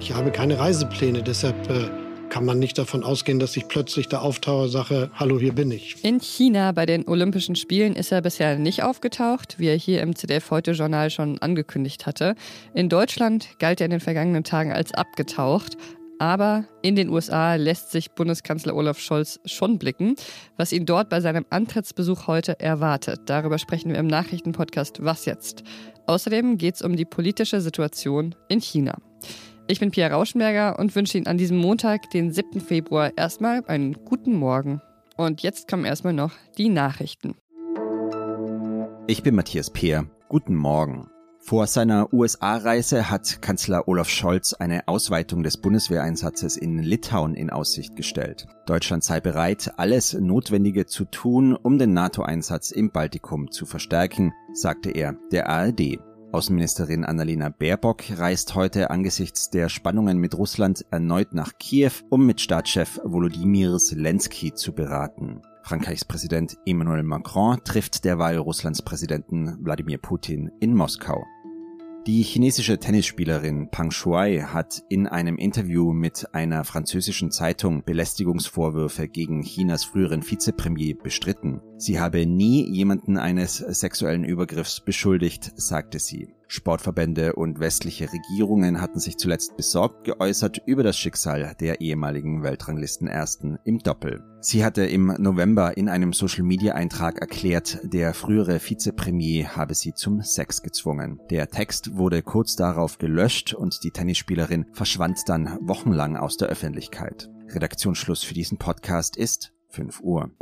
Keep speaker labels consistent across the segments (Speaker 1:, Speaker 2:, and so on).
Speaker 1: Ich habe keine Reisepläne, deshalb äh, kann man nicht davon ausgehen, dass ich plötzlich da auftauche, sage, hallo, hier bin ich.
Speaker 2: In China bei den Olympischen Spielen ist er bisher nicht aufgetaucht, wie er hier im ZDF Heute Journal schon angekündigt hatte. In Deutschland galt er in den vergangenen Tagen als abgetaucht. Aber in den USA lässt sich Bundeskanzler Olaf Scholz schon blicken, was ihn dort bei seinem Antrittsbesuch heute erwartet. Darüber sprechen wir im Nachrichtenpodcast Was jetzt? Außerdem geht es um die politische Situation in China. Ich bin Pia Rauschenberger und wünsche Ihnen an diesem Montag, den 7. Februar, erstmal einen guten Morgen. Und jetzt kommen erstmal noch die Nachrichten.
Speaker 3: Ich bin Matthias Peer. Guten Morgen. Vor seiner USA-Reise hat Kanzler Olaf Scholz eine Ausweitung des Bundeswehreinsatzes in Litauen in Aussicht gestellt. Deutschland sei bereit, alles Notwendige zu tun, um den NATO-Einsatz im Baltikum zu verstärken, sagte er der ARD. Außenministerin Annalena Baerbock reist heute angesichts der Spannungen mit Russland erneut nach Kiew, um mit Staatschef Volodymyr Zelensky zu beraten. Frankreichs Präsident Emmanuel Macron trifft derweil Russlands Präsidenten Wladimir Putin in Moskau. Die chinesische Tennisspielerin Pang Shuai hat in einem Interview mit einer französischen Zeitung Belästigungsvorwürfe gegen Chinas früheren Vizepremier bestritten. Sie habe nie jemanden eines sexuellen Übergriffs beschuldigt, sagte sie. Sportverbände und westliche Regierungen hatten sich zuletzt besorgt geäußert über das Schicksal der ehemaligen Weltranglistenersten im Doppel. Sie hatte im November in einem Social-Media-Eintrag erklärt, der frühere Vizepremier habe sie zum Sex gezwungen. Der Text wurde kurz darauf gelöscht und die Tennisspielerin verschwand dann wochenlang aus der Öffentlichkeit. Redaktionsschluss für diesen Podcast ist 5 Uhr.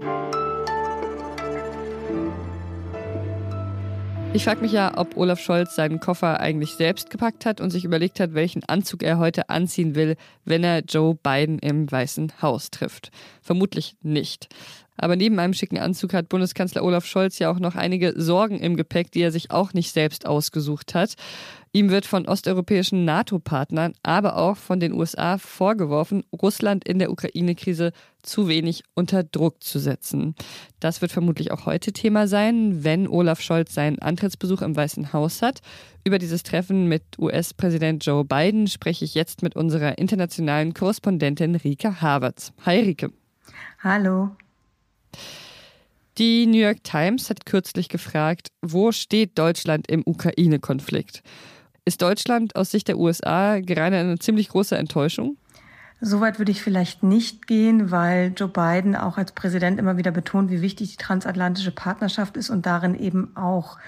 Speaker 2: Ich frage mich ja, ob Olaf Scholz seinen Koffer eigentlich selbst gepackt hat und sich überlegt hat, welchen Anzug er heute anziehen will, wenn er Joe Biden im Weißen Haus trifft. Vermutlich nicht. Aber neben einem schicken Anzug hat Bundeskanzler Olaf Scholz ja auch noch einige Sorgen im Gepäck, die er sich auch nicht selbst ausgesucht hat. Ihm wird von osteuropäischen NATO-Partnern, aber auch von den USA vorgeworfen, Russland in der Ukraine-Krise zu wenig unter Druck zu setzen. Das wird vermutlich auch heute Thema sein, wenn Olaf Scholz seinen Antrittsbesuch im Weißen Haus hat. Über dieses Treffen mit US-Präsident Joe Biden spreche ich jetzt mit unserer internationalen Korrespondentin Rike Havertz. Hi Rike.
Speaker 4: Hallo.
Speaker 2: Die New York Times hat kürzlich gefragt, wo steht Deutschland im Ukraine-Konflikt? Ist Deutschland aus Sicht der USA gerade eine ziemlich große Enttäuschung?
Speaker 4: Soweit würde ich vielleicht nicht gehen, weil Joe Biden auch als Präsident immer wieder betont, wie wichtig die transatlantische Partnerschaft ist und darin eben auch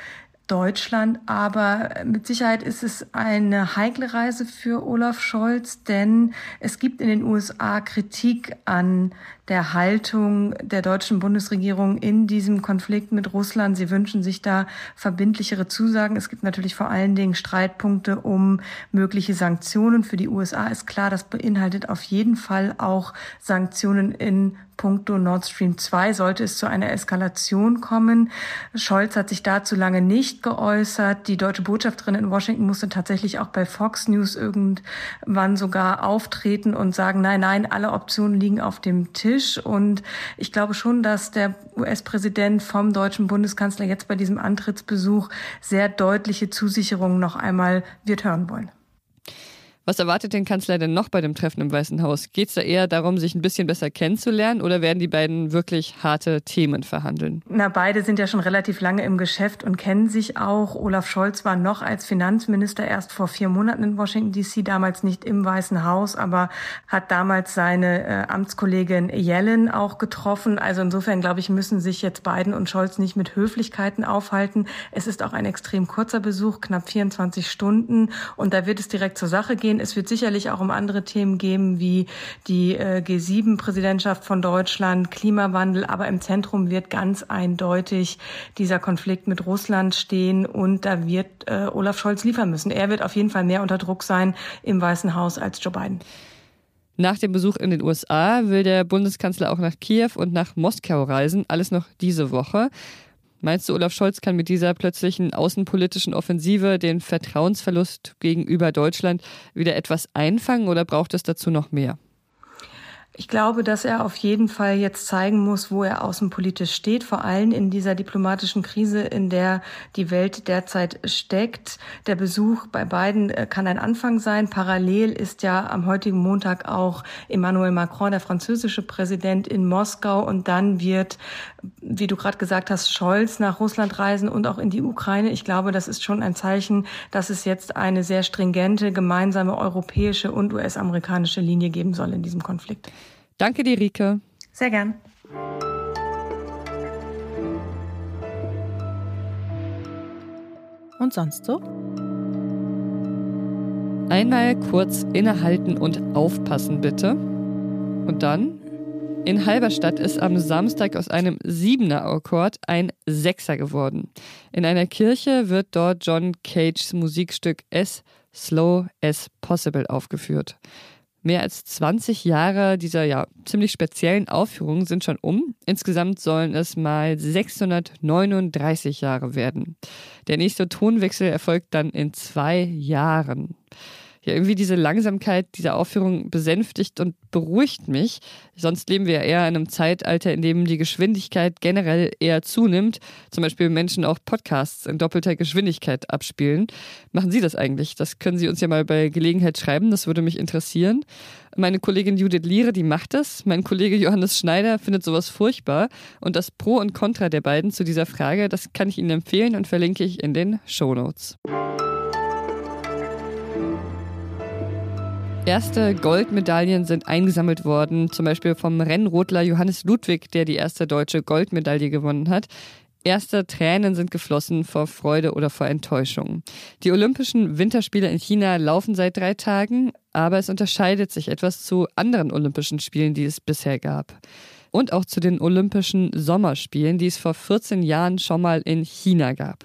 Speaker 4: Deutschland. Aber mit Sicherheit ist es eine heikle Reise für Olaf Scholz, denn es gibt in den USA Kritik an der Haltung der deutschen Bundesregierung in diesem Konflikt mit Russland. Sie wünschen sich da verbindlichere Zusagen. Es gibt natürlich vor allen Dingen Streitpunkte um mögliche Sanktionen. Für die USA ist klar, das beinhaltet auf jeden Fall auch Sanktionen in puncto Nord Stream 2 sollte es zu einer Eskalation kommen. Scholz hat sich dazu lange nicht geäußert. Die deutsche Botschafterin in Washington musste tatsächlich auch bei Fox News irgendwann sogar auftreten und sagen, nein, nein, alle Optionen liegen auf dem Tisch. Und ich glaube schon, dass der US-Präsident vom deutschen Bundeskanzler jetzt bei diesem Antrittsbesuch sehr deutliche Zusicherungen noch einmal wird hören wollen.
Speaker 2: Was erwartet den Kanzler denn noch bei dem Treffen im Weißen Haus? Geht es da eher darum, sich ein bisschen besser kennenzulernen oder werden die beiden wirklich harte Themen verhandeln?
Speaker 4: Na, beide sind ja schon relativ lange im Geschäft und kennen sich auch. Olaf Scholz war noch als Finanzminister erst vor vier Monaten in Washington DC, damals nicht im Weißen Haus, aber hat damals seine äh, Amtskollegin Yellen auch getroffen. Also insofern, glaube ich, müssen sich jetzt Biden und Scholz nicht mit Höflichkeiten aufhalten. Es ist auch ein extrem kurzer Besuch, knapp 24 Stunden und da wird es direkt zur Sache gehen gehen. Es wird sicherlich auch um andere Themen gehen, wie die äh, G7-Präsidentschaft von Deutschland, Klimawandel. Aber im Zentrum wird ganz eindeutig dieser Konflikt mit Russland stehen. Und da wird äh, Olaf Scholz liefern müssen. Er wird auf jeden Fall mehr unter Druck sein im Weißen Haus als Joe Biden.
Speaker 2: Nach dem Besuch in den USA will der Bundeskanzler auch nach Kiew und nach Moskau reisen, alles noch diese Woche. Meinst du, Olaf Scholz kann mit dieser plötzlichen außenpolitischen Offensive den Vertrauensverlust gegenüber Deutschland wieder etwas einfangen oder braucht es dazu noch mehr?
Speaker 4: Ich glaube, dass er auf jeden Fall jetzt zeigen muss, wo er außenpolitisch steht, vor allem in dieser diplomatischen Krise, in der die Welt derzeit steckt. Der Besuch bei beiden äh, kann ein Anfang sein. Parallel ist ja am heutigen Montag auch Emmanuel Macron, der französische Präsident, in Moskau und dann wird, wie du gerade gesagt hast, Scholz nach Russland reisen und auch in die Ukraine. Ich glaube, das ist schon ein Zeichen, dass es jetzt eine sehr stringente gemeinsame europäische und US-amerikanische Linie geben soll in diesem Konflikt.
Speaker 2: Danke dir, Rike.
Speaker 4: Sehr gern.
Speaker 5: Und sonst so?
Speaker 2: Einmal kurz innehalten und aufpassen, bitte. Und dann? In Halberstadt ist am Samstag aus einem Siebener-Akkord ein Sechser geworden. In einer Kirche wird dort John Cages Musikstück S Slow as Possible aufgeführt. Mehr als 20 Jahre dieser ja ziemlich speziellen Aufführung sind schon um. Insgesamt sollen es mal 639 Jahre werden. Der nächste Tonwechsel erfolgt dann in zwei Jahren ja, irgendwie diese Langsamkeit dieser Aufführung besänftigt und beruhigt mich. Sonst leben wir ja eher in einem Zeitalter, in dem die Geschwindigkeit generell eher zunimmt. Zum Beispiel Menschen auch Podcasts in doppelter Geschwindigkeit abspielen. Machen Sie das eigentlich? Das können Sie uns ja mal bei Gelegenheit schreiben. Das würde mich interessieren. Meine Kollegin Judith Liere, die macht das. Mein Kollege Johannes Schneider findet sowas furchtbar. Und das Pro und Contra der beiden zu dieser Frage, das kann ich Ihnen empfehlen und verlinke ich in den Show Notes. Erste Goldmedaillen sind eingesammelt worden, zum Beispiel vom Rennrodler Johannes Ludwig, der die erste deutsche Goldmedaille gewonnen hat. Erste Tränen sind geflossen vor Freude oder vor Enttäuschung. Die Olympischen Winterspiele in China laufen seit drei Tagen, aber es unterscheidet sich etwas zu anderen Olympischen Spielen, die es bisher gab. Und auch zu den Olympischen Sommerspielen, die es vor 14 Jahren schon mal in China gab.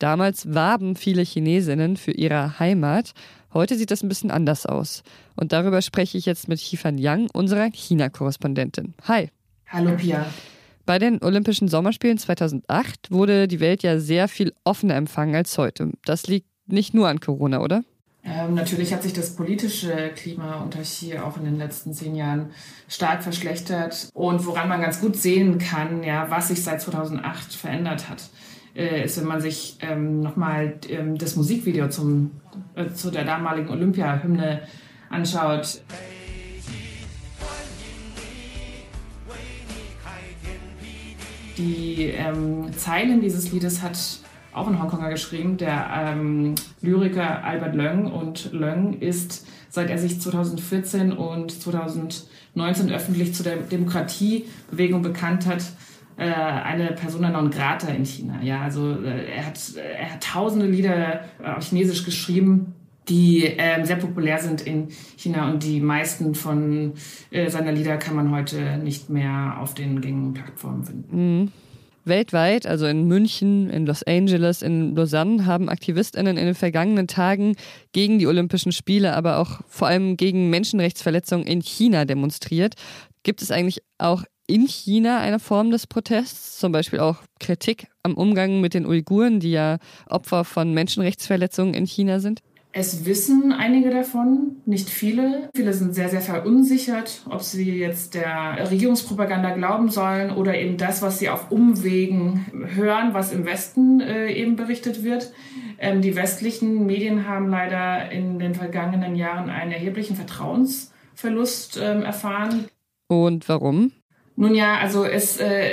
Speaker 2: Damals warben viele Chinesinnen für ihre Heimat Heute sieht das ein bisschen anders aus. Und darüber spreche ich jetzt mit Xifan Yang, unserer China-Korrespondentin. Hi.
Speaker 6: Hallo Pia.
Speaker 2: Bei den Olympischen Sommerspielen 2008 wurde die Welt ja sehr viel offener empfangen als heute. Das liegt nicht nur an Corona, oder?
Speaker 6: Ähm, natürlich hat sich das politische Klima unter Xi auch in den letzten zehn Jahren stark verschlechtert. Und woran man ganz gut sehen kann, ja, was sich seit 2008 verändert hat äh, ist, wenn man sich ähm, nochmal ähm, das Musikvideo zum, äh, zu der damaligen Olympia-Hymne anschaut. Die ähm, Zeilen dieses Liedes hat auch ein Hongkonger geschrieben, der ähm, Lyriker Albert Leung. Und Leung ist, seit er sich 2014 und 2019 öffentlich zu der Demokratiebewegung bekannt hat, äh, eine Persona non grata in China. Ja, also äh, er hat er hat tausende Lieder auf Chinesisch geschrieben, die äh, sehr populär sind in China und die meisten von äh, seiner Lieder kann man heute nicht mehr auf den gängigen Plattformen finden.
Speaker 2: Mhm. Weltweit, also in München, in Los Angeles, in Lausanne, haben AktivistInnen in den vergangenen Tagen gegen die Olympischen Spiele, aber auch vor allem gegen Menschenrechtsverletzungen in China demonstriert. Gibt es eigentlich auch in China eine Form des Protests, zum Beispiel auch Kritik am Umgang mit den Uiguren, die ja Opfer von Menschenrechtsverletzungen in China sind?
Speaker 6: Es wissen einige davon, nicht viele. Viele sind sehr, sehr verunsichert, ob sie jetzt der Regierungspropaganda glauben sollen oder eben das, was sie auf Umwegen hören, was im Westen äh, eben berichtet wird. Ähm, die westlichen Medien haben leider in den vergangenen Jahren einen erheblichen Vertrauensverlust ähm, erfahren.
Speaker 2: Und warum?
Speaker 6: Nun ja, also es, äh,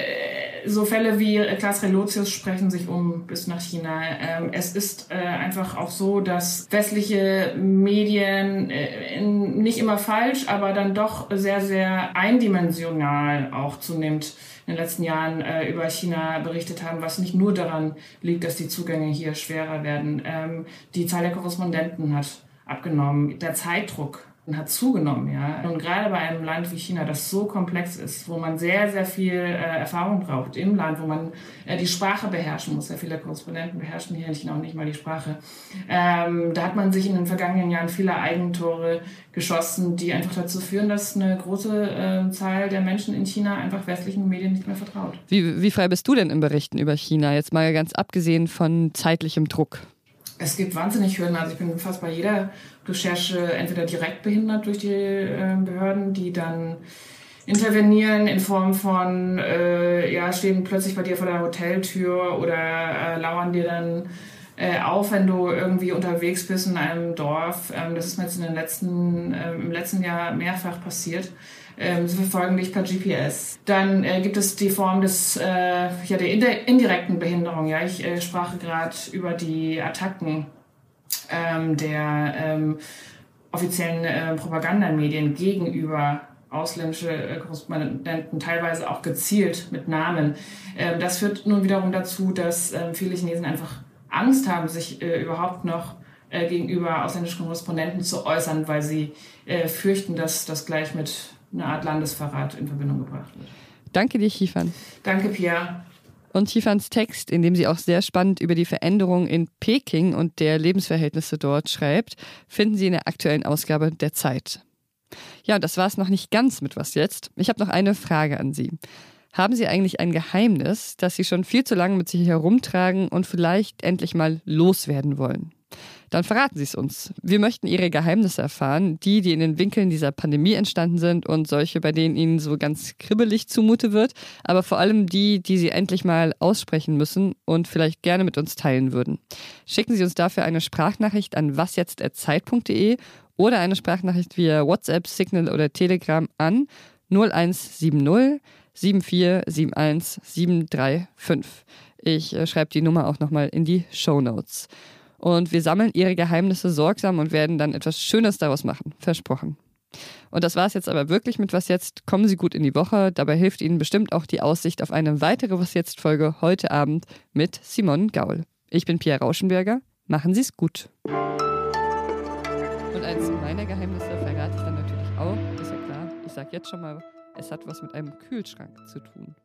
Speaker 6: so Fälle wie Klaas Relotius sprechen sich um bis nach China. Ähm, es ist äh, einfach auch so, dass westliche Medien äh, in, nicht immer falsch, aber dann doch sehr, sehr eindimensional auch zunehmend in den letzten Jahren äh, über China berichtet haben, was nicht nur daran liegt, dass die Zugänge hier schwerer werden. Ähm, die Zahl der Korrespondenten hat abgenommen. Der Zeitdruck hat zugenommen, ja. Und gerade bei einem Land wie China, das so komplex ist, wo man sehr, sehr viel äh, Erfahrung braucht im Land, wo man äh, die Sprache beherrschen muss. Sehr viele Korrespondenten beherrschen hier in China auch nicht mal die Sprache. Ähm, da hat man sich in den vergangenen Jahren viele Eigentore geschossen, die einfach dazu führen, dass eine große äh, Zahl der Menschen in China einfach westlichen Medien nicht mehr vertraut.
Speaker 2: Wie, wie frei bist du denn im Berichten über China? Jetzt mal ganz abgesehen von zeitlichem Druck.
Speaker 6: Es gibt wahnsinnig Hürden. Also ich bin fast bei jeder Recherche entweder direkt behindert durch die äh, Behörden, die dann intervenieren in Form von, äh, ja, stehen plötzlich bei dir vor der Hoteltür oder äh, lauern dir dann äh, auf, wenn du irgendwie unterwegs bist in einem Dorf. Ähm, das ist mir jetzt in den letzten, äh, im letzten Jahr mehrfach passiert. Ähm, sie verfolgen dich per GPS. Dann äh, gibt es die Form des, äh, ja, der indirekten Behinderung. Ja, ich äh, sprach gerade über die Attacken ähm, der ähm, offiziellen äh, Propagandamedien gegenüber ausländische äh, Korrespondenten teilweise auch gezielt mit Namen. Ähm, das führt nun wiederum dazu, dass ähm, viele Chinesen einfach Angst haben, sich äh, überhaupt noch äh, gegenüber ausländischen Korrespondenten zu äußern, weil sie fürchten, dass das gleich mit einer Art Landesverrat in Verbindung gebracht wird.
Speaker 2: Danke dir, Chifan.
Speaker 6: Danke, Pia.
Speaker 2: Und Chifans Text, in dem sie auch sehr spannend über die Veränderungen in Peking und der Lebensverhältnisse dort schreibt, finden Sie in der aktuellen Ausgabe der Zeit. Ja, das war es noch nicht ganz mit was jetzt. Ich habe noch eine Frage an Sie. Haben Sie eigentlich ein Geheimnis, das Sie schon viel zu lange mit sich herumtragen und vielleicht endlich mal loswerden wollen? Dann verraten Sie es uns. Wir möchten Ihre Geheimnisse erfahren, die, die in den Winkeln dieser Pandemie entstanden sind und solche, bei denen Ihnen so ganz kribbelig zumute wird, aber vor allem die, die Sie endlich mal aussprechen müssen und vielleicht gerne mit uns teilen würden. Schicken Sie uns dafür eine Sprachnachricht an wasjetzt.zeit.de oder eine Sprachnachricht via WhatsApp, Signal oder Telegram an 0170 7471 735. Ich äh, schreibe die Nummer auch nochmal in die Show Notes. Und wir sammeln Ihre Geheimnisse sorgsam und werden dann etwas Schönes daraus machen. Versprochen. Und das war es jetzt aber wirklich mit Was Jetzt. Kommen Sie gut in die Woche. Dabei hilft Ihnen bestimmt auch die Aussicht auf eine weitere Was Jetzt-Folge heute Abend mit Simon Gaul. Ich bin Pierre Rauschenberger. Machen Sie es gut. Und eins meiner Geheimnisse verrate ich dann natürlich auch. Ist ja klar. Ich sage jetzt schon mal, es hat was mit einem Kühlschrank zu tun.